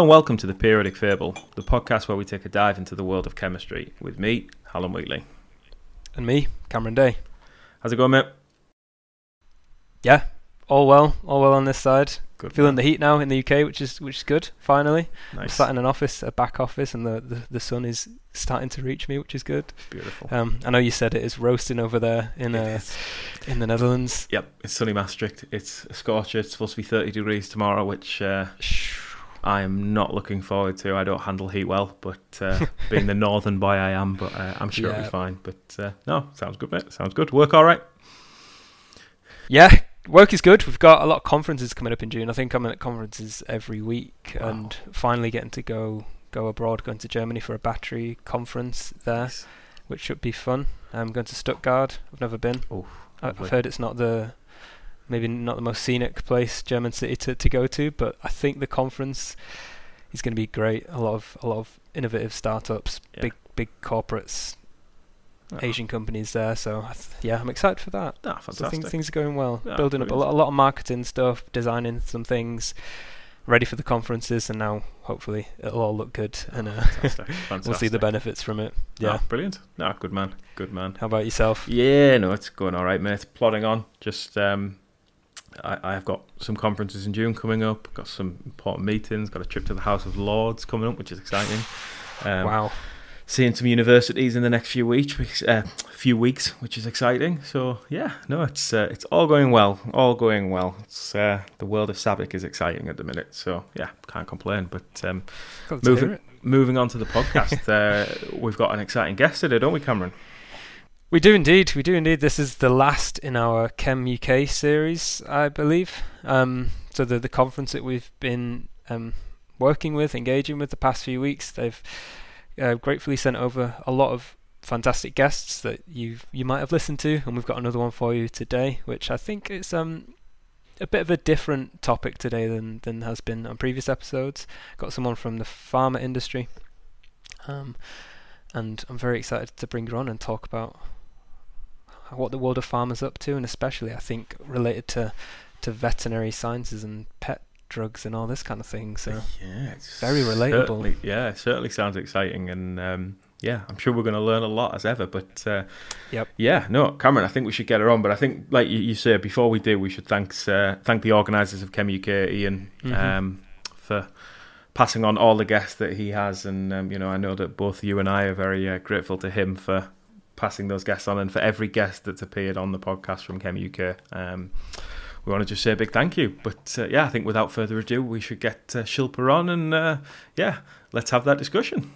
Hello and welcome to the Periodic Fable, the podcast where we take a dive into the world of chemistry with me, Hallam Wheatley. And me, Cameron Day. How's it going, mate? Yeah, all well, all well on this side. Good. Feeling the heat now in the UK, which is which is good. Finally, I'm sat in an office, a back office, and the, the, the sun is starting to reach me, which is good. Beautiful. Um, I know you said it is roasting over there in It uh, in the Netherlands. Yep, it's sunny Maastricht. It's a scorcher. It's supposed to be 30 degrees tomorrow, which uh, I am not looking forward to. I don't handle heat well, but uh, being the northern boy I am, but uh, I'm sure it'll be fine. But uh, no, sounds good, mate. Sounds good. Work all right? Yeah, work is good. We've got a lot of conferences coming up in June. I think I'm at conferences every week, Wow. and finally getting to go go abroad, going to Germany for a battery conference there. Nice. which should be fun. I'm going to Stuttgart. I've never been. Oh, I've heard it's not the maybe not the most scenic place, German city to, to go to, but I think the conference is going to be great. A lot of a lot of innovative startups, Yeah. big big corporates, Oh. Asian companies there. So I th- yeah, I'm excited for that. Ah, So fantastic. things things are going well. Yeah, Building up a lot, a lot of marketing stuff, designing some things, ready for the conferences, and now hopefully it'll all look good and uh, Fantastic. we'll see the benefits from it. Yeah. Ah, brilliant. No, good man. Good man. How about yourself? Yeah, no, it's going all right, mate. Plodding on. Just, um, I, I've got some conferences in June coming up. Got some important meetings. Got a trip to the House of Lords coming up, which is exciting. Um, wow. Seeing some universities in the next few weeks, which- uh, few weeks, which is exciting. So yeah, no, it's uh, it's all going well. All going well. It's uh, the world of Sabic is exciting at the minute. So yeah, can't complain. But um, Glad to hear moving moving on to the podcast, uh, we've got an exciting guest today, don't we, Cameron? We do indeed. We do indeed. This is the last in our Chem UK series, I believe. Um, so the the conference that we've been um, working with, engaging with the past few weeks, they've uh, gratefully sent over a lot of fantastic guests that you you might have listened to, and we've got another one for you today, which I think is um a bit of a different topic today than than has been on previous episodes. Got someone from the pharma industry, um, and I'm very excited to bring her on and talk about what the world of pharma's up to, and especially I think related to to veterinary sciences and pet drugs and all this kind of thing. So yeah, it's very relatable. yeah, it certainly sounds exciting, and um, yeah, I'm sure we're going to learn a lot as ever. But uh, Yep. yeah, no, Cameron, I think we should get her on. But I think, like you, you say, before we do, we should thanks uh, thank the organisers of Chem UK, Ian, Mhm. um, for passing on all the guests that he has, and um, you know, I know that both you and I are very uh, grateful to him for passing those guests on, and for every guest that's appeared on the podcast from Chem UK. Um, we want to just say a big thank you. But uh, yeah, I think without further ado, we should get uh, Shilpa on and uh, yeah, let's have that discussion.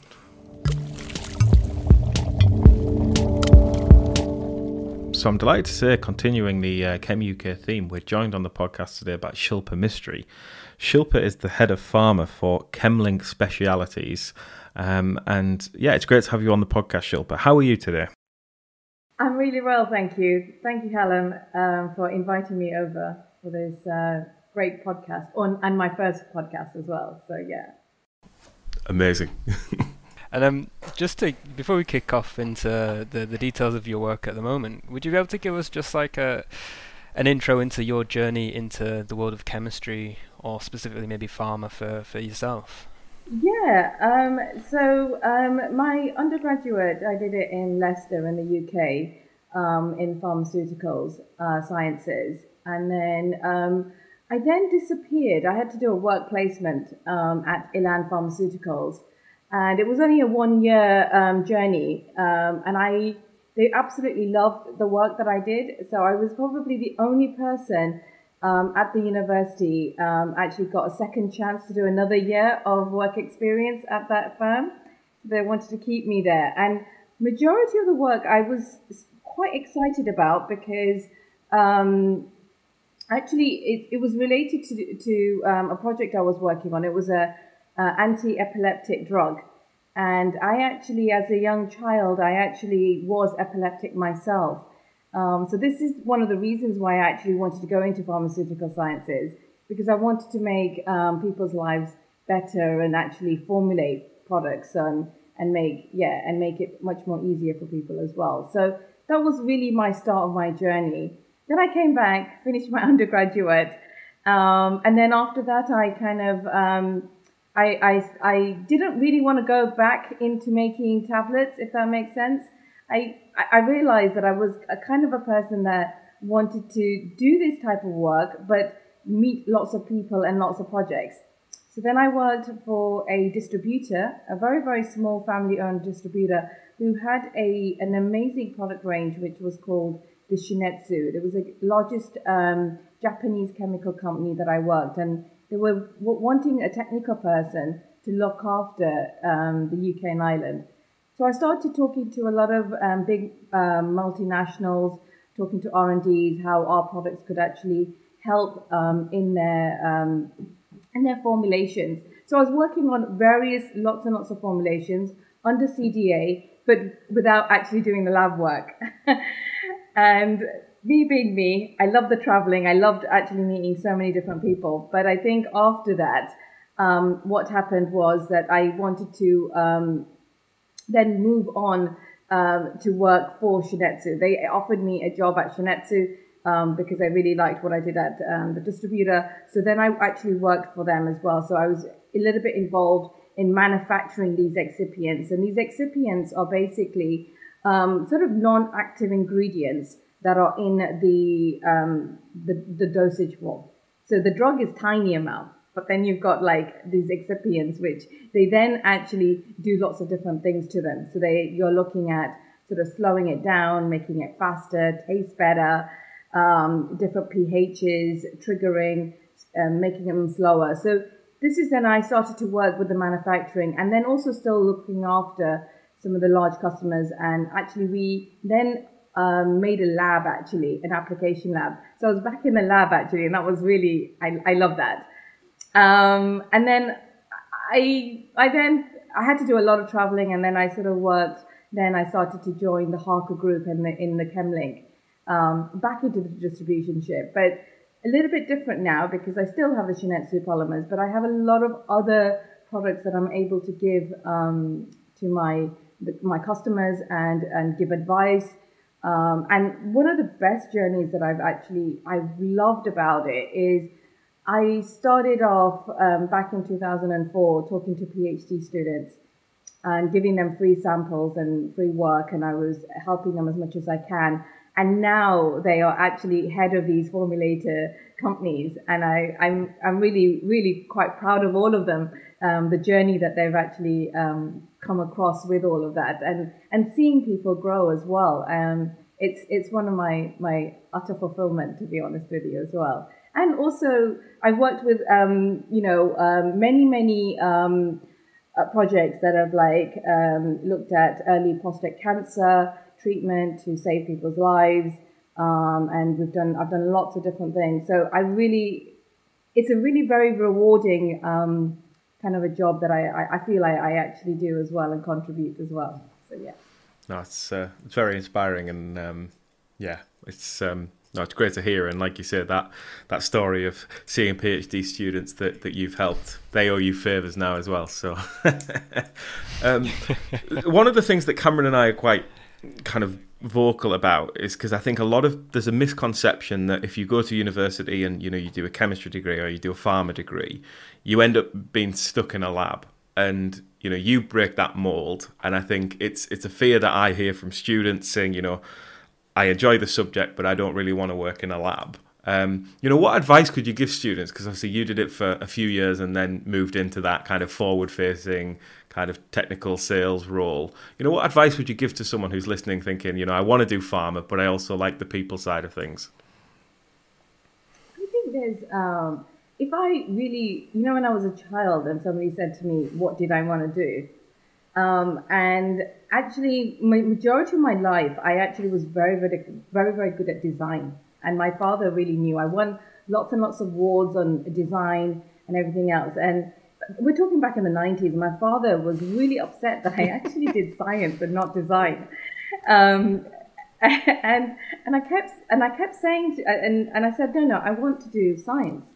So I'm delighted to say, continuing the uh, Chem UK theme, we're joined on the podcast today by Shilpa Mistry. Shilpa is the head of pharma for Chemlink Specialities. Um, and yeah, it's great to have you on the podcast, Shilpa. How are you today? I'm really well, thank you. Thank you, Callum, um, for inviting me over for this uh, great podcast, on, and my first podcast as well. So yeah. Amazing. And um, just to before we kick off into the the details of your work at the moment, would you be able to give us just like a an intro into your journey into the world of chemistry, or specifically maybe pharma for for yourself? Yeah. Um, so um, my undergraduate, I did it in Leicester in the UK um, in pharmaceuticals uh, sciences, and then um, I then disappeared. I had to do a work placement um, at Elan Pharmaceuticals, and it was only a one-year um, journey, and I they absolutely loved the work that I did. So I was probably the only person um, at the university um, actually got a second chance to do another year of work experience at that firm. They wanted to keep me there, and majority of the work I was quite excited about because um, actually it, it was related to to um, a project I was working on. It was a, a anti-epileptic drug, and I actually, as a young child, I actually was epileptic myself. Um, so this is one of the reasons why I actually wanted to go into pharmaceutical sciences because I wanted to make um, people's lives better and actually formulate products and and make yeah and make it much more easier for people as well. So that was really my start of my journey. Then I came back, finished my undergraduate, um, and then after that I kind of um, I, I, I didn't really want to go back into making tablets, if that makes sense. I, I realized that I was a kind of a person that wanted to do this type of work, but meet lots of people and lots of projects. So then I worked for a distributor, a very, very small family owned distributor who had a, an amazing product range, which was called the Shin-Etsu. It was the largest um, Japanese chemical company that I worked, and they were wanting a technical person to look after um, the UK and Ireland. So I started talking to a lot of um, big um, multinationals, talking to R&Ds, how our products could actually help um, in their um, in their formulations. So I was working on various lots and lots of formulations under CDA, but without actually doing the lab work. and me being me, I loved the traveling. I loved actually meeting so many different people. But I think after that, um, what happened was that I wanted to um, then move on um, to work for Shin-Etsu. They offered me a job at Shin-Etsu um, because I really liked what I did at um, the distributor. So then I actually worked for them as well. So I was a little bit involved in manufacturing these excipients. And these excipients are basically um, sort of non-active ingredients that are in the, um, the, the dosage form. So the drug is tiny amount, but then you've got like these excipients, which they then actually do lots of different things to them. So they you're looking at sort of slowing it down, making it faster, taste better, um, different pHs, triggering, um, making them slower. So this is then I started to work with the manufacturing and then also still looking after some of the large customers. And actually, we then um, made a lab actually, an application lab. So I was back in the lab actually, and that was really I, I love that. Um, and then I I then I had to do a lot of traveling, and then I sort of worked. Then I started to join the Harke group in the in the ChemLink um, back into the distribution ship, but a little bit different now because I still have the Shin-Etsu polymers, but I have a lot of other products that I'm able to give um, to my my customers and and give advice. Um, and one of the best journeys that I've actually I've loved about it is I started off um, back in 2004 talking to PhD students and giving them free samples and free work, and I was helping them as much as I can. And now they are actually head of these formulator companies and I, I'm, I'm really really quite proud of all of them um, the journey that they've actually um, come across with all of that and and seeing people grow as well. Um, it's it's one of my my utter fulfillment to be honest with you as well and also I've worked with um, you know um, many many um, uh, projects that have like looked at early prostate cancer treatment to save people's lives. Um, and we've done, I've done lots of different things. So I really, it's a really very rewarding um, kind of a job that I, I, feel I, I, actually do as well and contribute as well. So yeah. No, it's uh, it's very inspiring and um, yeah, it's um, no, it's great to hear. And like you said, that that story of seeing PhD students that, that you've helped, they owe you favors now as well. So, um, one of the things that Cameron and I are quite kind of vocal about is because I think a lot of there's a misconception that if you go to university and you know you do a chemistry degree or you do a pharma degree, you end up being stuck in a lab and you know you break that mold and I think it's it's a fear that I hear from students saying you know I enjoy the subject but I don't really want to work in a lab. Um, you know, what advice could you give students? Because obviously you did it for a few years and then moved into that kind of forward-facing kind of technical sales role. You know, what advice would you give to someone who's listening, thinking, you know, I want to do pharma, but I also like the people side of things? I think there's, um, if I really, you know, when I was a child and somebody said to me, what did I want to do? Um, and actually, my majority of my life, I actually was very, very, very, very good at design. And my father really knew. I won lots and lots of awards on design and everything else. And we're talking back in the 90s. My father was really upset that I actually did science and not design. Um, and and I kept and I kept saying to, and and I said no no I want to do science,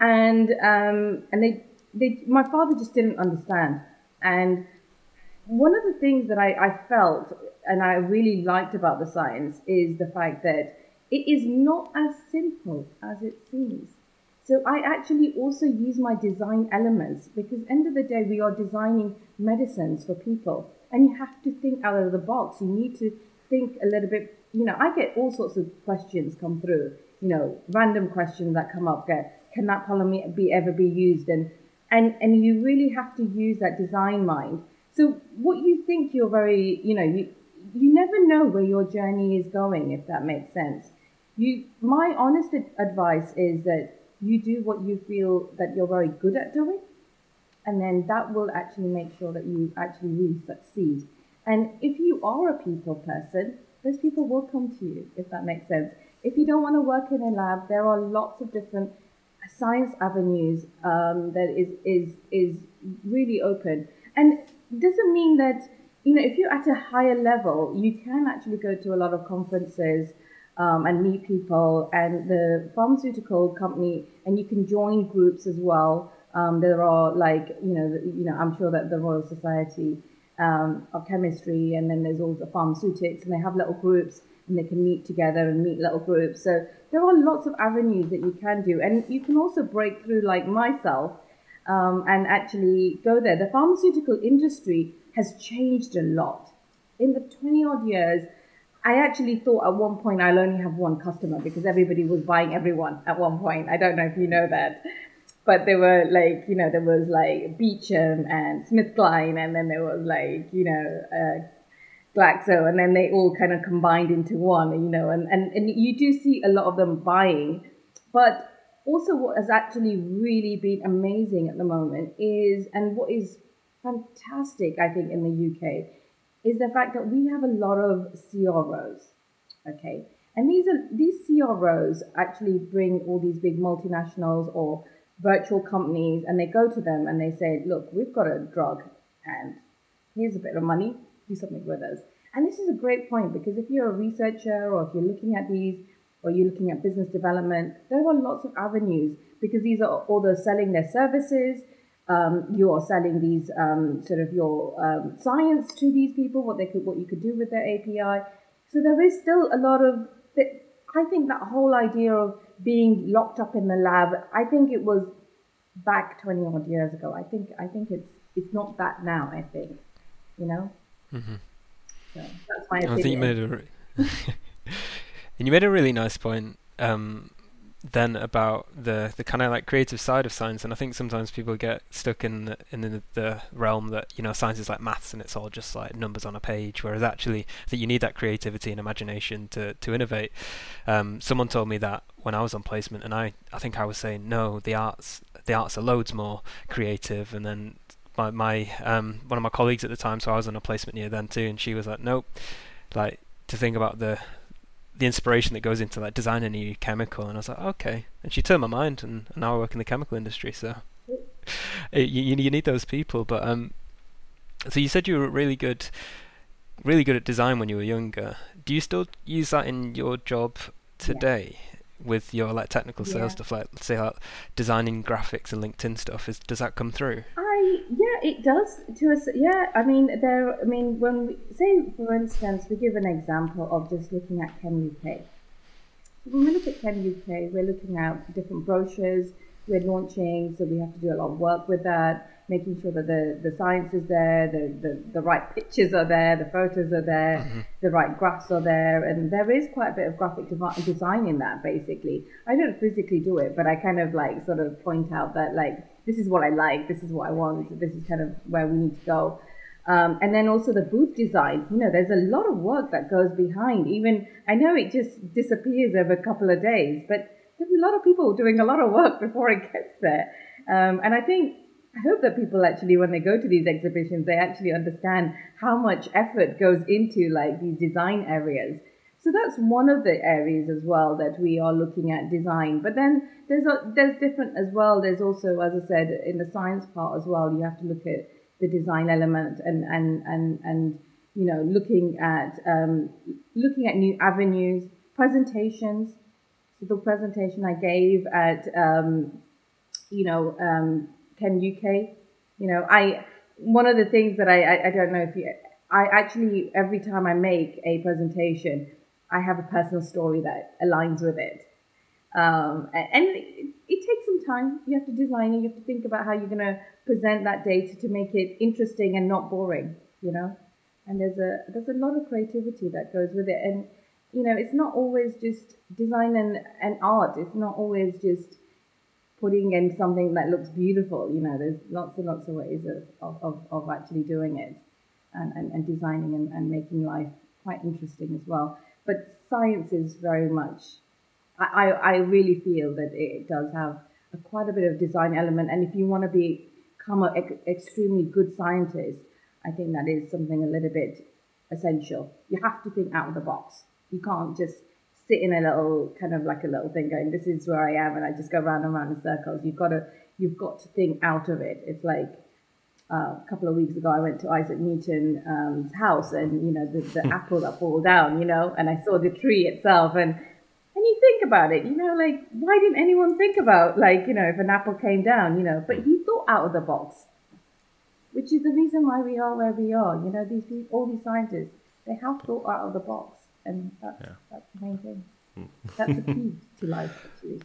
and um, and they they my father just didn't understand. And one of the things that I, I felt and I really liked about the science is the fact that it is not as simple as it seems. So I actually also use my design elements because end of the day we are designing medicines for people and you have to think out of the box. You need to think a little bit, you know, I get all sorts of questions come through, you know, random questions that come up, get, can that polymer be ever be used? And, and, and you really have to use that design mind. So what you think you're very, you know, you, you never know where your journey is going, if that makes sense. You, my honest advice is that you do what you feel that you're very good at doing, and then that will actually make sure that you actually really succeed. And if you are a people person, those people will come to you, if that makes sense. If you don't want to work in a lab, there are lots of different science avenues um, that is is is really open. And doesn't mean that you know if you're at a higher level, you can actually go to a lot of conferences um, and meet people. And the pharmaceutical company, and you can join groups as well. Um, there are like you know you know I'm sure that the Royal Society um, of Chemistry, and then there's all the pharmaceutics, and they have little groups, and they can meet together and meet little groups. So there are lots of avenues that you can do, and you can also break through like myself. Um, and actually go there. The pharmaceutical industry has changed a lot. In the 20 odd years, I actually thought at one point I'll only have one customer because everybody was buying everyone at one point. I don't know if you know that. But there were like, you know, there was like Beecham and SmithKline, and then there was like, you know, uh, Glaxo, and then they all kind of combined into one, you know, and, and, and you do see a lot of them buying. But also, what has actually really been amazing at the moment is, and what is fantastic, I think, in the UK is the fact that we have a lot of CROs. Okay. And these are these CROs actually bring all these big multinationals or virtual companies and they go to them and they say, look, we've got a drug and here's a bit of money, do something with us. And this is a great point because if you're a researcher or if you're looking at these or you're looking at business development, there are lots of avenues because these are all those selling their services, um, you are selling these um, sort of your um, science to these people, what they could, what you could do with their API. So there is still a lot of. I think that whole idea of being locked up in the lab. I think it was back twenty odd years ago. I think I think it's it's not that now. I think, you know. Mm-hmm. So that's my opinion. I think you made a. And you made a really nice point. Um, then about the the kind of like creative side of science and I think sometimes people get stuck in the, in the, the, realm that you know science is like maths and it's all just like numbers on a page whereas actually that you need that creativity and imagination to to innovate um, someone told me that when I was on placement and I I think I was saying no the arts the arts are loads more creative and then my my um, one of my colleagues at the time so I was on a placement year then too and she was like nope like to think about the the inspiration that goes into like designing a new chemical, and I was like, okay. And she turned my mind, and, and now I work in the chemical industry. So you you need those people. But um, so you said you were really good, really good at design when you were younger. Do you still use that in your job today? Yeah. With your like technical sales yeah. stuff, like say like designing graphics and LinkedIn stuff, is does that come through? Yeah, it does to us. Yeah, I mean there. I mean when we say, for instance, we give an example of just looking at Chem UK. When we look at Chem UK, we're looking at different brochures we're launching, so we have to do a lot of work with that, making sure that the, the science is there, the, the, the right pictures are there, the photos are there, mm-hmm. the right graphs are there, and there is quite a bit of graphic design in that basically. I don't physically do it, but I kind of like sort of point out that like this is what I like, this is what I want, this is kind of where we need to go. Um, and then also the booth design, you know, there's a lot of work that goes behind. Even I know it just disappears over a couple of days, but there's a lot of people doing a lot of work before it gets there. Um, and I think I hope that people actually, when they go to these exhibitions, they actually understand how much effort goes into like these design areas. So that's one of the areas as well that we are looking at design. But then there's a, there's different as well. There's also, as I said, in the science part as well, you have to look at the design element and and and and you know looking at um, looking at new avenues, presentations. So the presentation I gave at um, you know um, Chem UK, you know I one of the things that I, I I don't know if you I actually every time I make a presentation I have a personal story that aligns with it. Um, and it, it, takes some time. You have to design it. You have to think about how you're going to present that data to make it interesting and not boring. You know, and there's a there's a lot of creativity that goes with it. And you know, it's not always just design and, and art. It's not always just putting in something that looks beautiful. You know, there's lots and lots of ways of, of, of actually doing it and, and, and designing and, and making life quite interesting as well. But science is very much, I, I really feel that it does have a, quite a bit of design element. And if you want to become an ex- extremely good scientist, I think that is something a little bit essential. You have to think out of the box. You can't just sit in a little kind of like a little thing going, this is where I am, and I just go round and round in circles. You've got to you've got to think out of it. It's like uh, a couple of weeks ago, I went to Isaac Newton's um, house, and you know the, the hmm. apple that fall down, you know, and I saw the tree itself, and and you think about it, you know, like why didn't anyone think about like you know if an apple came down, you know? But he thought out of the box, which is the reason why we are where we are. You know, these all these scientists they have thought out of the box and that's yeah. that's the main thing. Hmm. That's the key to life, actually.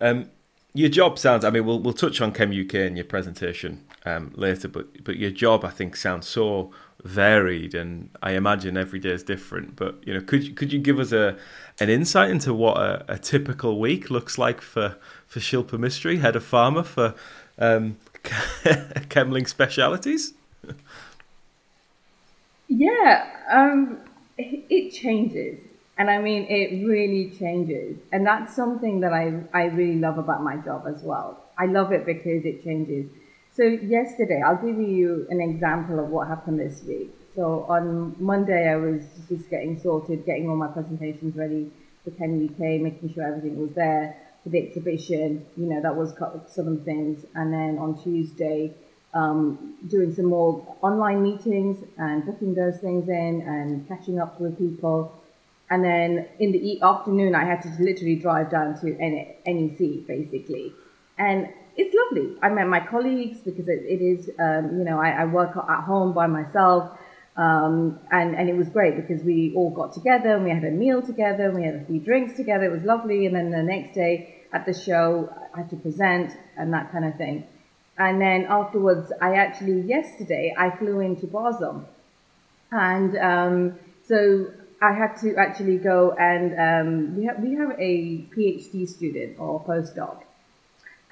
Um, your job sounds. I mean, we'll we'll touch on Chem UK in your presentation um, later, but but your job, I think, sounds so varied, and I imagine every day is different. But you know, could could you give us a an insight into what a, a typical week looks like for for Shilpa Mistry, head of pharma for um, Chemlink Specialities? yeah, um, it changes. And I mean, it really changes. And that's something that I, I really love about my job as well. I love it because it changes. So, yesterday, I'll give you an example of what happened this week. So, on Monday, I was just getting sorted, getting all my presentations ready for Chem UK, making sure everything was there for the exhibition. You know, that was some things. And then on Tuesday, um, doing some more online meetings and booking those things in and catching up with people. And then in the afternoon, I had to literally drive down to NEC basically. And it's lovely. I met my colleagues because it, it is, um, you know, I, I, work at home by myself. Um, and, and it was great because we all got together and we had a meal together and we had a few drinks together. It was lovely. And then the next day at the show, I had to present and that kind of thing. And then afterwards, I actually, yesterday, I flew into Basel. And um, so I had to actually go and um, we, have, we have a PhD student or postdoc.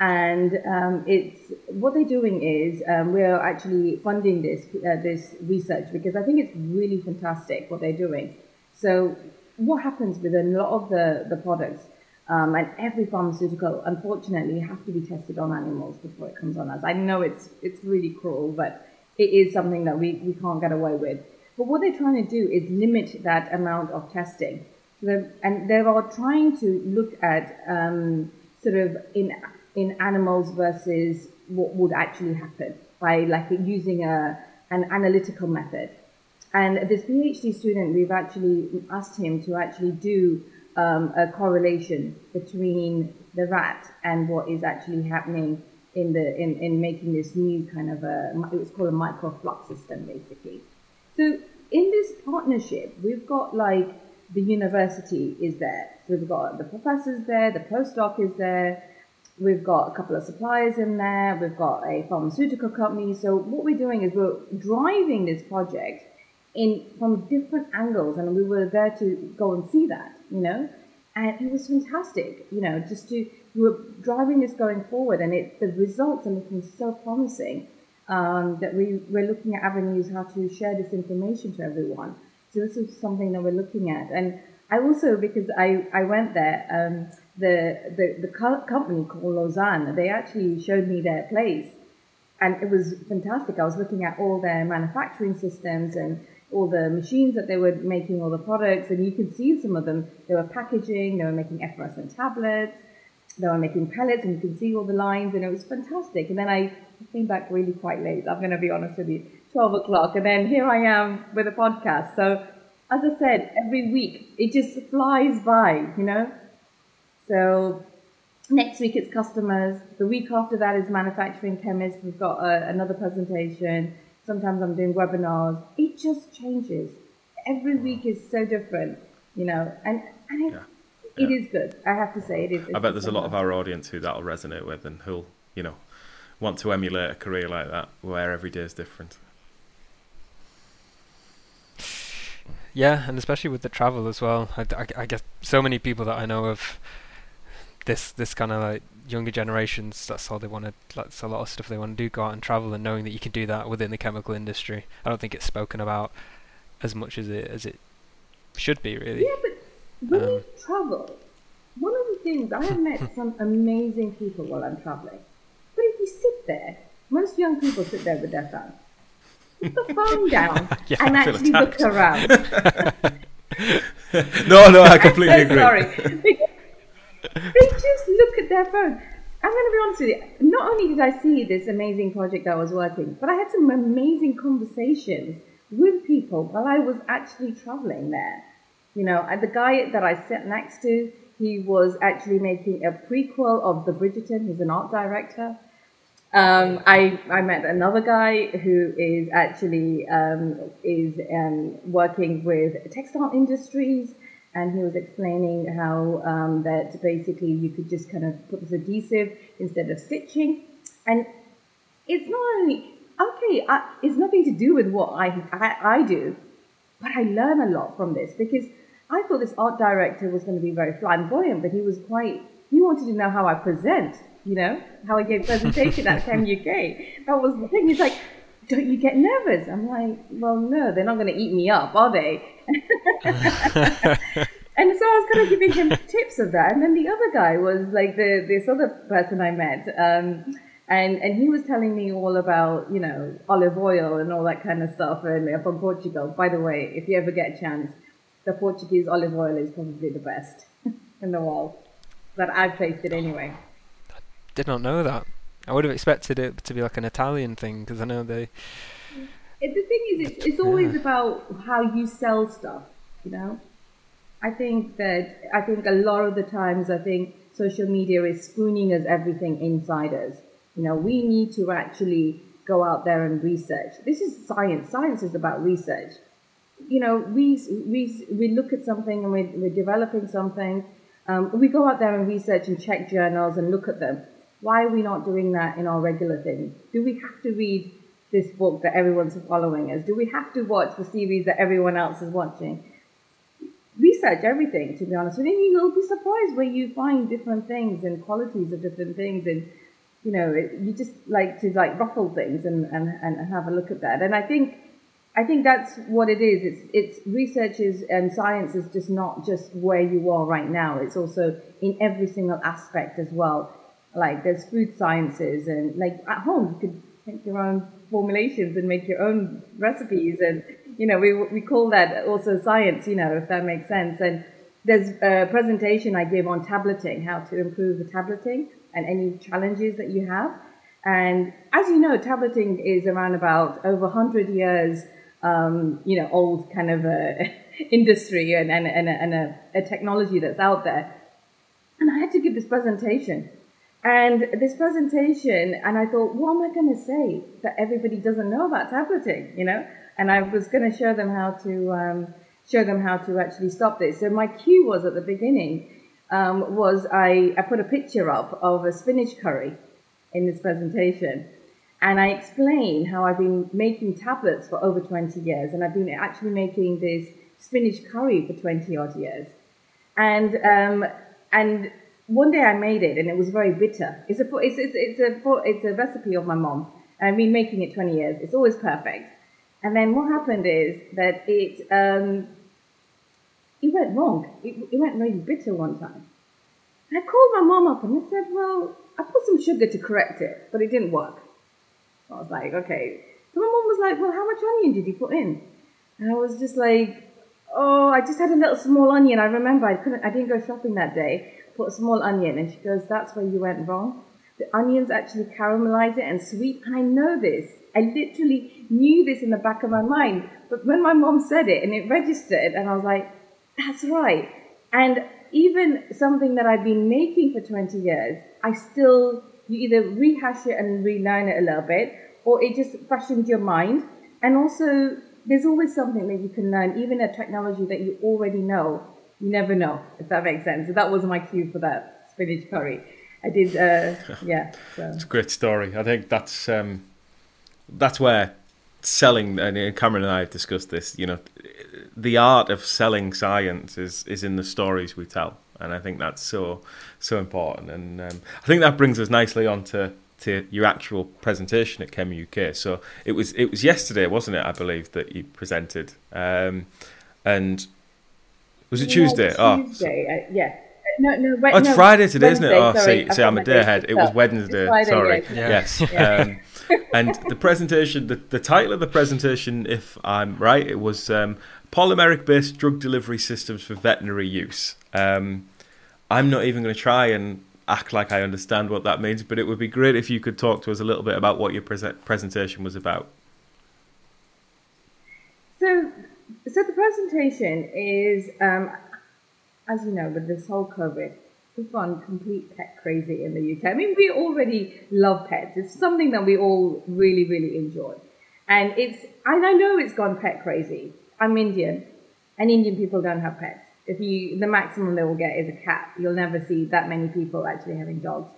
And um, it's what they're doing is um, we're actually funding this uh, this research because I think it's really fantastic what they're doing. So what happens with a lot of the, the products um, and every pharmaceutical, unfortunately, has to be tested on animals before it comes on us. I know it's it's really cruel, but it is something that we, we can't get away with. But what they're trying to do is limit that amount of testing. So and they are trying to look at um, sort of in in animals versus what would actually happen by like using a an analytical method. And this PhD student, we've actually asked him to actually do um, a correlation between the rat and what is actually happening in the in, in making this new kind of a it was called a microflux system basically. So in this partnership, we've got like the university is there. So we've got the professors there, the postdoc is there, we've got a couple of suppliers in there, we've got a pharmaceutical company. So what we're doing is we're driving this project in from different angles, and we were there to go and see that you know, and it was fantastic, you know, just to we were driving this going forward, and it the results are looking so promising um, that we we're looking at avenues how to share this information to everyone. So this is something that we're looking at, and I also because I I went there. Um, the, the, the company called Losan, they actually showed me their place and it was fantastic. I was looking at all their manufacturing systems and all the machines that they were making, all the products, and you could see some of them. They were packaging, they were making effervescent tablets, they were making pellets, and you can see all the lines, and it was fantastic. And then I came back really quite late. I'm going to be honest with you, 12 o'clock, and then here I am with a podcast. So, as I said, every week it just flies by, you know. So next week it's customers. The week after that is manufacturing chemists. We've got uh, another presentation. Sometimes I'm doing webinars. It just changes. Every week is so different, you know, and, and it, yeah. it is good. I have to say it is. I bet there's a lot of our audience who that'll resonate with and who'll, you know, want to emulate a career like that where every day is different. Yeah, and especially with the travel as well. I, I, I guess so many people that I know of this this kind of like younger generations. That's all they want to. That's a lot of stuff they want to do. Go out and travel, and knowing that you can do that within the chemical industry. I don't think it's spoken about as much as it as it should be, really. Yeah, but when um, you travel, one of the things I have met some amazing people while I'm traveling. But if you sit there, most young people sit there with their phone put the phone down yeah, and actually look around. no, no, I completely agree. Sorry. They, just look at their phone. I'm going to be honest with you. Not only did I see this amazing project that was working, but I had some amazing conversations with people while I was actually traveling there. You know, the guy that I sat next to, he was actually making a prequel of The Bridgerton. He's an art director. Um, I, I met another guy who is actually um, is um, working with textile industries, and he was explaining how um, that basically you could just kind of put this adhesive instead of stitching, and it's not only okay. I, it's nothing to do with what I, I I do, but I learn a lot from this because I thought this art director was going to be very flamboyant, but he was quite. He wanted to know how I present you know, how I gave presentation at Chem UK. That was the thing. He's like, don't you get nervous? I'm like, well, no, they're not going to eat me up, are they? and so I was kind of giving him tips of that. And then the other guy was like the this other person I met. Um, and and he was telling me all about you know olive oil and all that kind of stuff and from Portugal. By the way, if you ever get a chance, the Portuguese olive oil is probably the best in the world. But I've tasted anyway I did not know that. I would have expected it to be like an Italian thing because I know they. It, the thing is, it's, it's always yeah. about how you sell stuff. You know, I think that I think a lot of the times I think social media is spooning us everything inside us. You know, we need to actually go out there and research. This is science. Science is about research. You know, we we we look at something and we're, we're developing something. Um, we go out there and research and check journals and look at them why are we not doing that in our regular thing? Do we have to read this book that everyone's following us? Do we have to watch the series that everyone else is watching? Research everything, to be honest with you. You'll be surprised where you find different things and qualities of different things. And, you know, it, you just like to like ruffle things and, and, and have a look at that. And I think I think that's what it is. It's it's research is and science is just not just where you are right now. It's also in every single aspect as well like there's food sciences and like at home you could make your own formulations and make your own recipes and you know we we call that also science you know if that makes sense and there's a presentation I give on tableting how to improve the tableting and any challenges that you have and as you know tableting is around about over 100 years um, you know old kind of a industry and, and, and, a, and a, a technology that's out there and I had to give this presentation and this presentation, and I thought, what am I going to say that everybody doesn't know about tableting, you know? And I was going to show them how to um, show them how to actually stop this. So my cue was at the beginning um, was I, I put a picture up of a spinach curry in this presentation, and I explain how I've been making tablets for over 20 years, and I've been actually making this spinach curry for 20 odd years, and um, and one day I made it and it was very bitter. It's a it's it's, it's a it's a recipe of my mom. I've been making it 20 years. It's always perfect. And then what happened is that it um, it went wrong. It, it went really bitter one time. And I called my mom up and I said, "Well, I put some sugar to correct it, but it didn't work." I was like, "Okay." So my mom was like, "Well, how much onion did you put in?" And I was just like, "Oh, I just had a little small onion. I remember I couldn't. I didn't go shopping that day." put a small onion. And she goes, that's where you went wrong. The onions actually caramelize it and sweet. I know this. I literally knew this in the back of my mind. But when my mom said it and it registered, and I was like, that's right. And even something that I've been making for 20 years, I still, you either rehash it and relearn it a little bit, or it just freshens your mind. And also, there's always something that you can learn, even a technology that you already know you never know if that makes sense. So that was my cue for that spinach curry. I did, uh, yeah. So. It's a great story. I think that's um, that's where selling and Cameron and I have discussed this. You know, the art of selling science is is in the stories we tell, and I think that's so so important. And um, I think that brings us nicely on to, to your actual presentation at Chem UK. So it was it was yesterday, wasn't it? I believe that you presented, um, and was it Tuesday? Yeah, oh, Tuesday. Oh, uh, yeah. No, no, oh, it's no, Friday today, Wednesday, isn't it? Oh, sorry, see, see I'm a day ahead. It was Wednesday. Friday, sorry. Yeah. Yes. Um, and the presentation, the, the title of the presentation, if I'm right, it was um, polymeric based drug delivery systems for veterinary use. Um, I'm not even going to try and act like I understand what that means, but it would be great if you could talk to us a little bit about what your pre- presentation was about. So, so the presentation is, um, as you know, with this whole COVID, we've gone complete pet crazy in the UK. I mean, we already love pets. It's something that we all really, really enjoy. And it's, and I know it's gone pet crazy. I'm Indian, and Indian people don't have pets. If you, the maximum they will get is a cat. You'll never see that many people actually having dogs.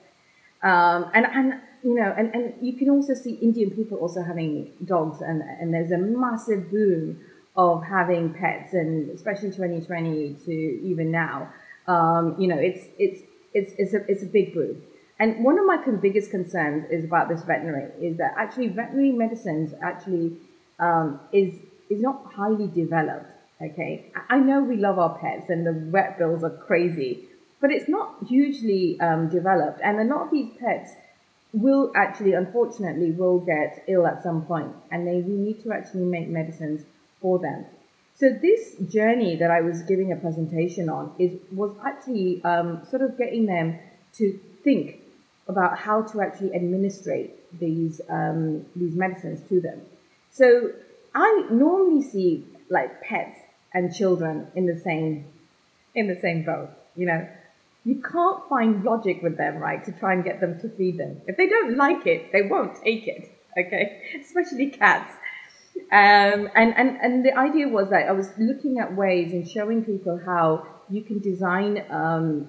Um, and, and, you know, and, and you can also see Indian people also having dogs, and, and there's a massive boom of having pets, and especially 2020 to even now. Um, you know, it's it's it's it's a it's a big boom. And one of my biggest concerns is about this veterinary is that actually veterinary medicines actually um, is is not highly developed. Okay, I know we love our pets and the vet bills are crazy, but it's not hugely um, developed. And a lot of these pets will actually, unfortunately, will get ill at some point, and they we need to actually make medicines for them. So this journey that I was giving a presentation on is was actually um, sort of getting them to think about how to actually administrate these um, these medicines to them. So I normally see like pets and children in the same in the same boat. You know, you can't find logic with them, right? To try and get them to feed them. If they don't like it, they won't take it. Okay, especially cats. Um, and, and, and the idea was that I was looking at ways and showing people how you can design um,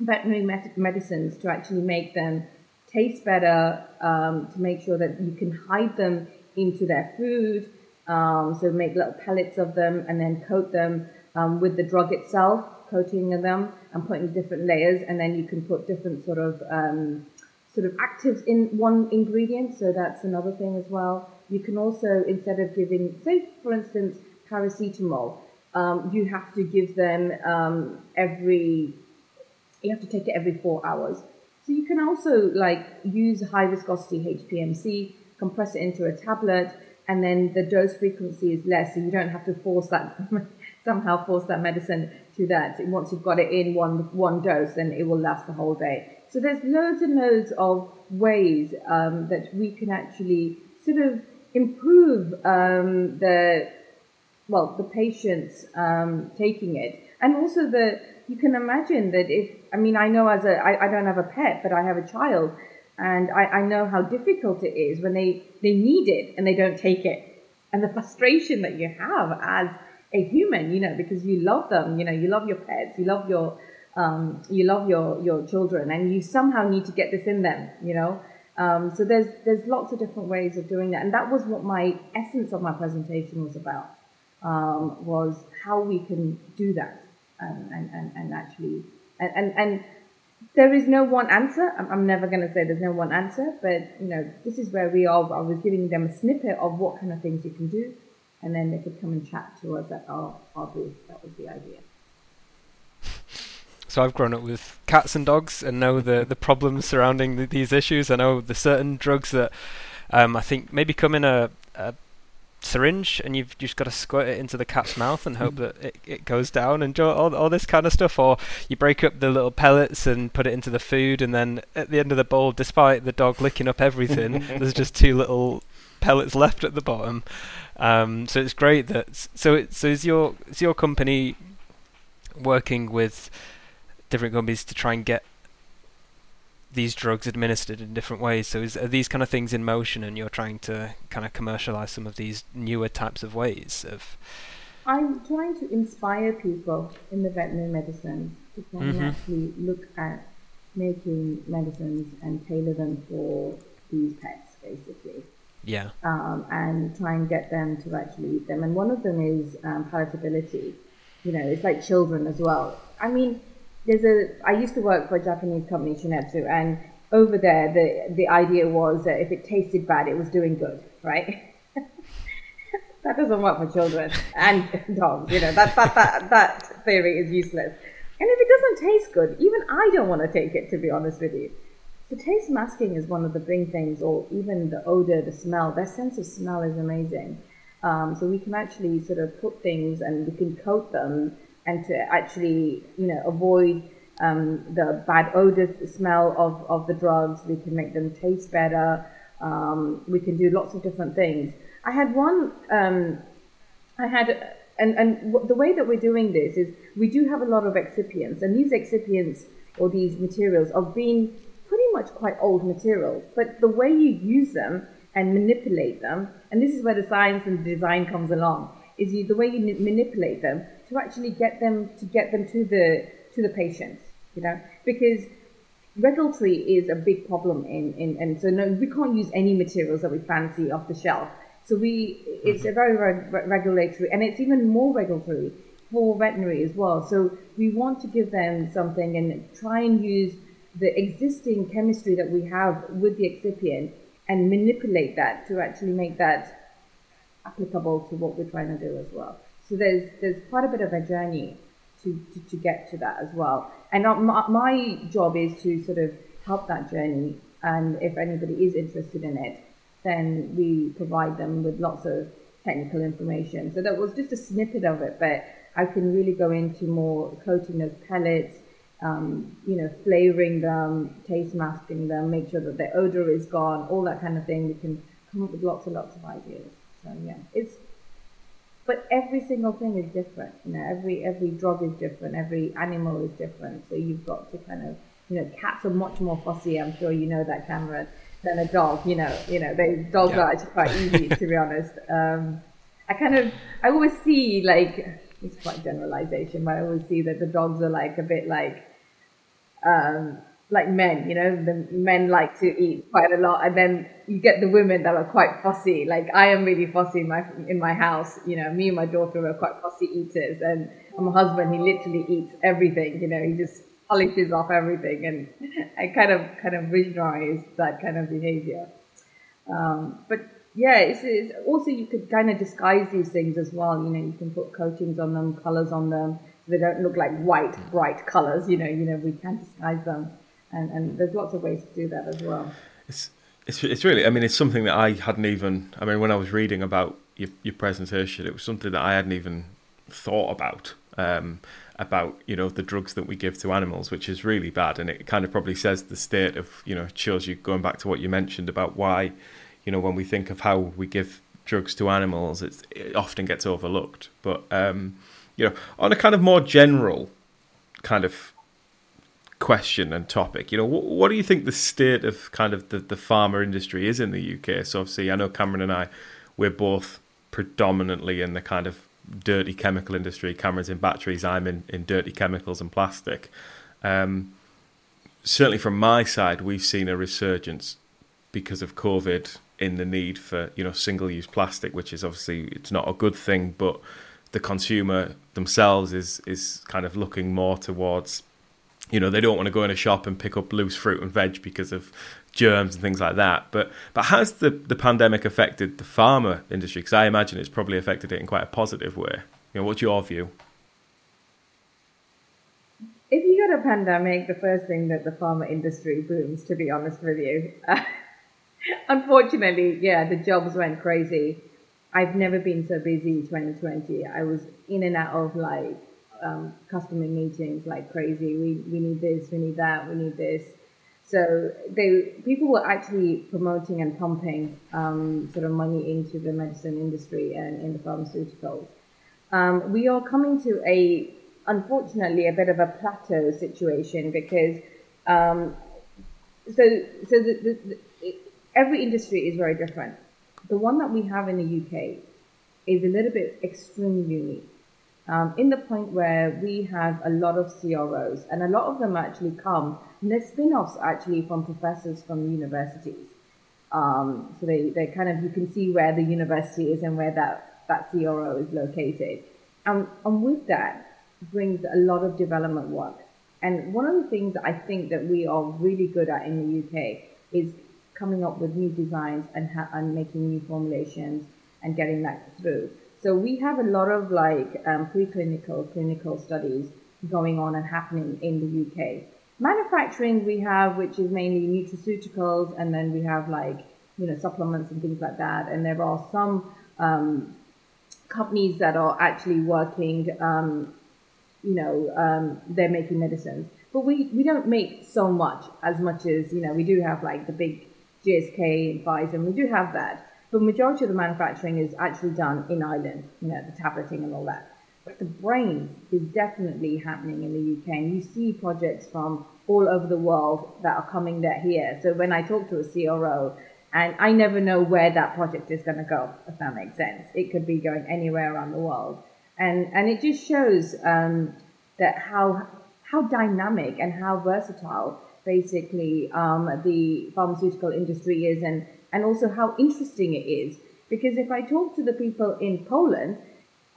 veterinary med- medicines to actually make them taste better, um, to make sure that you can hide them into their food. Um, so make little pellets of them and then coat them um, with the drug itself, coating them and putting different layers. And then you can put different sort of um, sort of actives in one ingredient. So that's another thing as well. You can also, instead of giving, say, for instance, paracetamol, um, you have to give them um, every, you have to take it every four hours. So you can also like use high viscosity HPMC, compress it into a tablet, and then the dose frequency is less, so you don't have to force that somehow force that medicine to that. Once you've got it in one one dose, then it will last the whole day. So there's loads and loads of ways um, that we can actually sort of improve um, the well the patients um, taking it, and also the you can imagine that if I mean I know as a I, I don't have a pet, but I have a child, and I, I know how difficult it is when they they need it and they don't take it, and the frustration that you have as a human, you know, because you love them, you know, you love your pets, you love your um, you love your your children, and you somehow need to get this in them, you know. Um, so there's there's lots of different ways of doing that, and that was what my essence of my presentation was about. Um, was how we can do that um, and, and, and actually and, and, and there is no one answer. I'm, I'm never going to say there's no one answer, but you know this is where we are. I was giving them a snippet of what kind of things you can do, and then they could come and chat to us at our, our booth. That was the idea. So I've grown up with cats and dogs and know the the problems surrounding the, these issues. I know the certain drugs that um, I think maybe come in a, a syringe and you've just got to squirt it into the cat's mouth and hope that it, it goes down and all, all this kind of stuff or you break up the little pellets and put it into the food and then at the end of the bowl despite the dog licking up everything there's just two little pellets left at the bottom. Um, so it's great that so it, so is your is your company working with different companies to try and get these drugs administered in different ways. So is, are these kind of things in motion, and you're trying to kind of commercialize some of these newer types of ways of I'm trying to inspire people in the veterinary medicine to Mhm. actually look at making medicines and tailor them for these pets, basically, Yeah. um, and try and get them to actually eat them. And one of them is um, palatability. You know, it's like children as well. I mean, there's a. I used to work for a Japanese company, Shin-Etsu, and over there, the the idea was that if it tasted bad, it was doing good, right? that doesn't work for children and dogs. You know that that that that theory is useless. And if it doesn't taste good, even I don't want to take it. To be honest with you, so taste masking is one of the big things, or even the odor, the smell. Their sense of smell is amazing. Um, so we can actually sort of put things and we can coat them and to actually, you know, avoid um, the bad odor smell of, of the drugs. We can make them taste better. Um, we can do lots of different things. I had one, um, I had, and, and w- the way that we're doing this is we do have a lot of excipients, and these excipients or these materials are being pretty much quite old material, but the way you use them and manipulate them, and this is where the science and the design comes along, is you, the way you ni- manipulate them to actually get them to get them to the to the patients, you know, because regulatory is a big problem in, in and so no we can't use any materials that we fancy off the shelf. So we it's a mm-hmm. very very re- regulatory and it's even more regulatory for veterinary as well. So we want to give them something and try and use the existing chemistry that we have with the excipient and manipulate that to actually make that applicable to what we're trying to do as well. So there's there's quite a bit of a journey to, to, to get to that as well. And uh, my, my job is to sort of help that journey. And if anybody is interested in it, then we provide them with lots of technical information. So that was just a snippet of it, but I can really go into more coating of pellets, um, you know, flavoring them, taste masking them, make sure that the odor is gone, all that kind of thing. We can come up with lots and lots of ideas. So yeah, it's but every single thing is different. You know, every every drug is different. Every animal is different. So you've got to kind of, you know, cats are much more fussy. I'm sure you know that, Cameron, than a dog. You know, you know, they dogs Yeah. are actually quite easy to be honest. Um, I kind of, I always see like it's quite generalization, but I always see that the dogs are like a bit like, um, like men. You know, the men like to eat quite a lot, and then you get the women that are quite fussy. Like I am really fussy in my in my house. You know, me and my daughter are quite fussy eaters, and my husband he literally eats everything. You know, he just polishes off everything, and I kind of kind of visualize that kind of behavior. Um, but yeah, it's, it's also you could kind of disguise these things as well. You know, you can put coatings on them, colors on them, so they don't look like white, bright colors. You know, you know, we can disguise them, and and there's lots of ways to do that as well. It's it's it's really. I mean, it's something that I hadn't even. I mean, when I was reading about your your presentation, it was something that I hadn't even thought about. Um, about you know the drugs that we give to animals, which is really bad, and it kind of probably says the state of you know shows you going back to what you mentioned about why you know when we think of how we give drugs to animals, it often gets overlooked. But um, you know, on a kind of more general kind of question and topic. You know, what, what do you think the state of kind of the, the pharma industry is in the UK? So obviously, I know Cameron and I, we're both predominantly in the kind of dirty chemical industry. Cameron's in batteries, I'm in, in dirty chemicals and plastic. Um, certainly from my side, we've seen a resurgence because of COVID in the need for you know single-use plastic, which is obviously it's not a good thing, but the consumer themselves is is kind of looking more towards you know they don't want to go in a shop and pick up loose fruit and veg because of germs and things like that but but has the the pandemic affected the pharma industry because i imagine it's probably affected it in quite a positive way you know what's your view If you got a pandemic, the first thing that the pharma industry booms, to be honest with you. Unfortunately, yeah, the jobs went crazy. I've never been so busy 2020. I was in and out of like um, customer meetings like crazy. We, we need this, we need that, we need this. So they people were actually promoting and pumping um, sort of money into the medicine industry and in the pharmaceuticals. Um, we are coming to a unfortunately a bit of a plateau situation because um, so so the, the, the, every industry is very different. The one that we have in the UK is a little bit extremely unique um, in the point where we have a lot of CROs, and a lot of them actually come, and they're spin offs actually from professors from universities. Um, so they, they kind of, you can see where the university is and where that, that CRO is located. And, and with that brings a lot of development work. And one of the things that I think that we are really good at in the UK is coming up with new designs and, ha- and making new formulations and getting that through. So we have a lot of like um, preclinical, clinical studies going on and happening in the UK. Manufacturing we have, which is mainly nutraceuticals, and then we have like you know supplements and things like that. And there are some um, companies that are actually working, um, you know, um, they're making medicines. But we, we don't make so much as much as, you know, we do have like the big GSK and Pfizer, and we do have that. But majority of the manufacturing is actually done in Ireland, you know, the tableting and all that. But the brain is definitely happening in the UK, and you see projects from all over the world that are coming there here. So when I talk to a CRO, and I never know where that project is going to go, if that makes sense. It could be going anywhere around the world, and and it just shows um, that how how dynamic and how versatile basically um, the pharmaceutical industry is, and and also how interesting it is. Because if I talk to the people in Poland,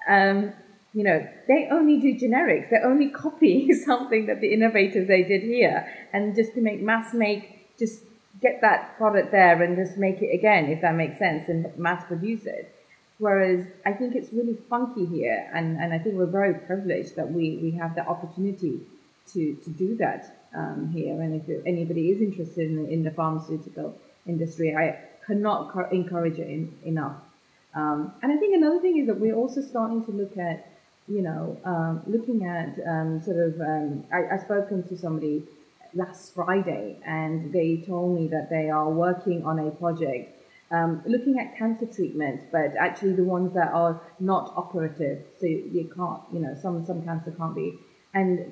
um, you know, they only do generics. They're only copying something that the innovators they did here, and just to make mass make, just get that product there and just make it again, if that makes sense, and mass produce it. Whereas I think it's really funky here, and, and I think we're very privileged that we, we have the opportunity to, to do that um, here. And if anybody is interested in, in the pharmaceutical industry, I cannot encourage it in, enough. Um, and I think another thing is that we're also starting to look at, you know, um, looking at um, sort of, um, I, spoken to somebody last Friday and they told me that they are working on a project um, looking at cancer treatment, but actually the ones that are not operative, so you can't, you know, some some cancer can't be, and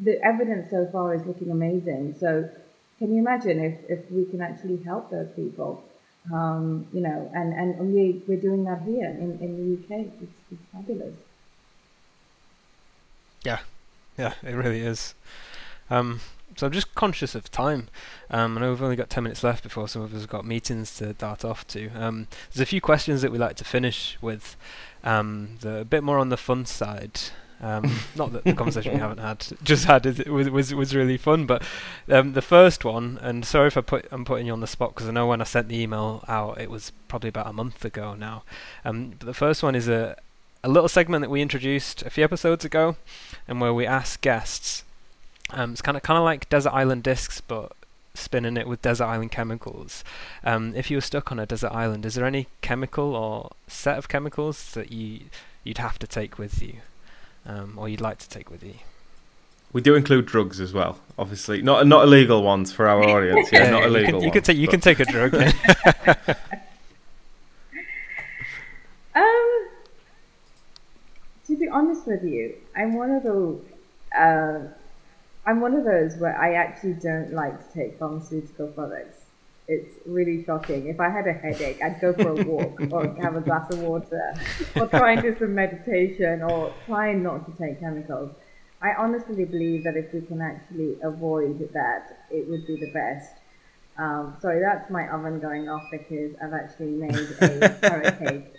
the evidence so far is looking amazing. So can you imagine if, if we can actually help those people? Um, you know, and, and we, we're doing that here in, in the UK. It's, it's fabulous. Yeah, yeah, it really is. Um, so I'm just conscious of time. Um, I know we've only got 10 minutes left before some of us have got meetings to dart off to. Um, there's a few questions that we like to finish with, um, a bit more on the fun side. Um, not that the conversation we haven't had, just had, it was was, was really fun. But um, the first one, and sorry if I put I'm putting you on the spot because I know when I sent the email out, it was probably about a month ago now. Um, but the first one is a a little segment that we introduced a few episodes ago, and where we ask guests um, it's kind of kind of like desert island discs, but spinning it with desert island chemicals. Um, if you were stuck on a desert island, is there any chemical or set of chemicals that you you'd have to take with you, um, or you'd like to take with you? We do include drugs as well, obviously. Not not illegal ones for our audience. Yeah, yeah not illegal. You, can, you can take you can take a drug. um, to be honest with you, I'm one of those. Uh, I'm one of those where I actually don't like to take pharmaceutical products. It's really shocking. If I had a headache, I'd go for a walk or have a glass of water or try and do some meditation or try not to take chemicals. I honestly believe that if we can actually avoid that, it would be the best. Um, sorry, that's my oven going off because I've actually made a carrot cake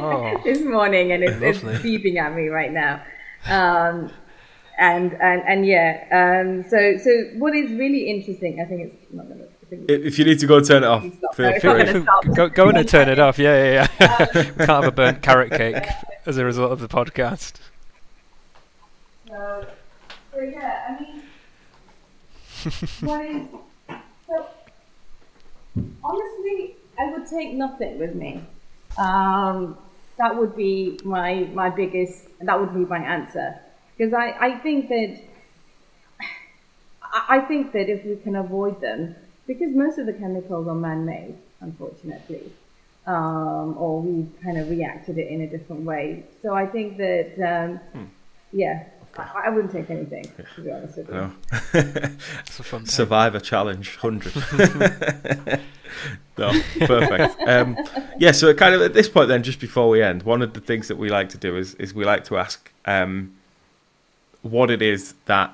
oh, this morning and it's, it's beeping at me right now. Um, and and and yeah. Um, so so what is really interesting, I think it's not gonna. If you need to go turn it off, feel free. Go, go in and turn it off. Yeah, yeah, yeah. Um, we can't have a burnt carrot cake as a result of the podcast. So, so yeah, I mean, what is so? Honestly, I would take nothing with me. Um, that would be my my biggest. That would be my answer because I, I think that I think that if we can avoid them, because most of the chemicals are man-made, unfortunately, um, or we've kind of reacted it in a different way. So I think that, um, hmm. yeah. Okay. I, I wouldn't take anything, to be honest with you. No. It's a fun time. Survivor Challenge 100. no, perfect. Um, yeah, so kind of at this point, then, just before we end, one of the things that we like to do is, is we like to ask um, what it is that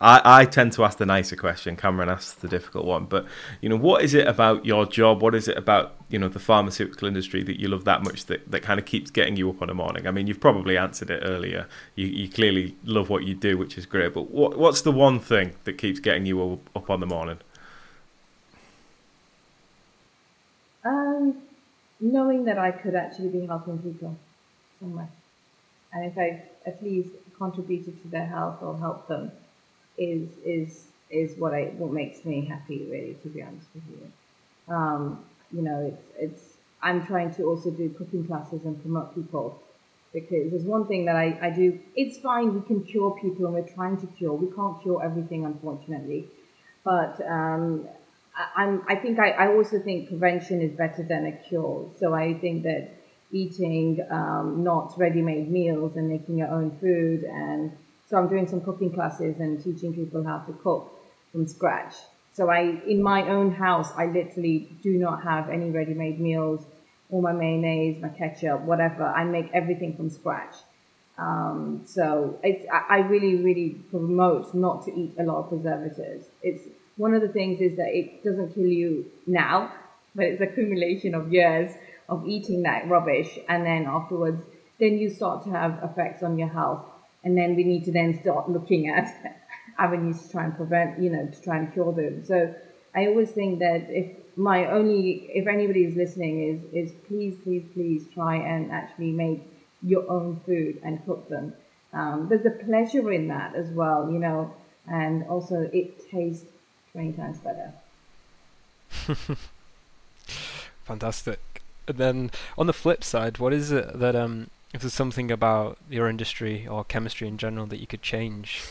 I, I tend to ask the nicer question. Cameron asks the difficult one. But you know, what is it about your job? What is it about you know the pharmaceutical industry that you love that much that, that kind of keeps getting you up on a morning? I mean, you've probably answered it earlier. You, you clearly love what you do, which is great. But what what's the one thing that keeps getting you up on the morning? Um, knowing that I could actually be helping people somewhere, and if I at least contributed to their health or helped them is is is what I what makes me happy really to be honest with you. Um, you know, it's it's I'm trying to also do cooking classes and promote people because there's one thing that I, I do. It's fine, we can cure people and we're trying to cure. We can't cure everything, unfortunately. But um, I, I'm, I think I, I also think prevention is better than a cure. So I think that eating um, not ready-made meals and making your own food and so I'm doing some cooking classes and teaching people how to cook from scratch. So I, in my own house, I literally do not have any ready-made meals, all my mayonnaise, my ketchup, whatever. I make everything from scratch. Um, so I really, really promote not to eat a lot of preservatives. It's one of the things is that it doesn't kill you now, but it's accumulation of years of eating that rubbish, and then afterwards, then you start to have effects on your health and then we need to then start looking at avenues to try and prevent, you know, to try and cure them. So I always think that if my only, if anybody is listening, is is please, please, please try and actually make your own food and cook them. Um, there's a pleasure in that as well, you know, and also it tastes 20 times better. Fantastic. And then on the flip side, what is it that um if there's something about your industry or chemistry in general that you could change,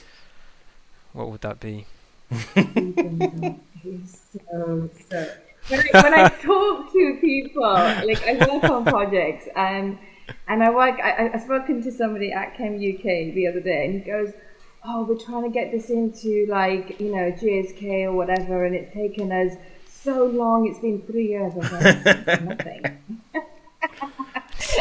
what would that be? so, so. When I, when I talk to people, like I work on projects and and I work. I, I spoken to somebody at ChemUK the other day, and he goes, "Oh, we're trying to get this into like you know GSK or whatever, and it's taken us so long. It's been three years." I was like, "Nothing."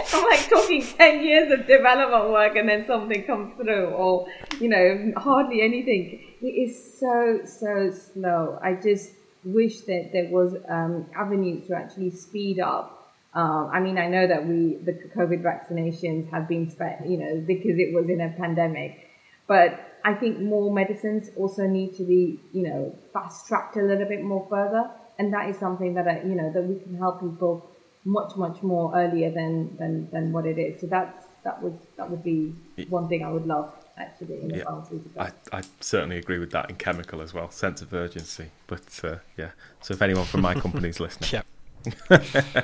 I'm like talking 10 years of development work and then something comes through, or, you know, hardly anything. It is so, so slow. I just wish that there was um, avenues to actually speed up. Um, I mean, I know that we, the COVID vaccinations have been spent, you know, because it was in a pandemic, but I think more medicines also need to be, you know, fast tracked a little bit more further. And that is something that I, you know, that we can help people much much more earlier than than than what it is. So that's that would that would be one thing I would love actually in the yeah. I, I certainly agree with that in chemical as well, sense of urgency. But uh, yeah, so if anyone from my company is listening, yeah.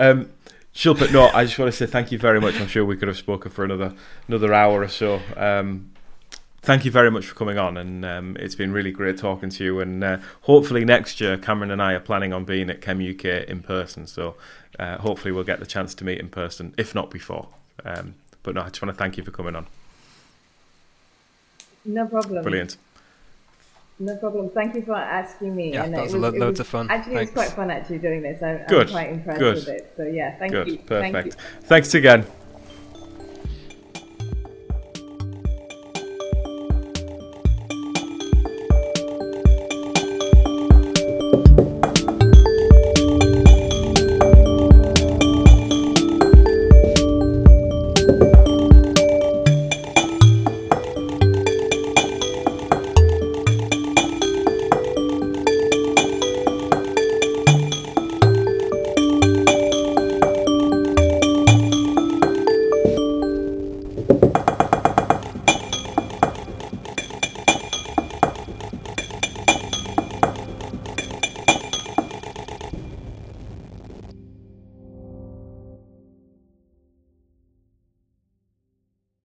um, Shilpa, no, I just want to say thank you very much. I'm sure we could have spoken for another another hour or so. Um, thank you very much for coming on, and um, it's been really great talking to you. And uh, hopefully next year, Cameron and I are planning on being at ChemUK in person. So uh, hopefully we'll get the chance to meet in person, if not before. Um, but no, I just want to thank you for coming on. No problem. Brilliant. No problem. Thank you for asking me. Yeah, and that was, was, lo- loads was, of fun. Actually, Thanks. it was quite fun actually doing this. I, Good. I'm quite impressed Good. with it. So yeah, thank Good. you. Perfect. Thank you. Thanks again.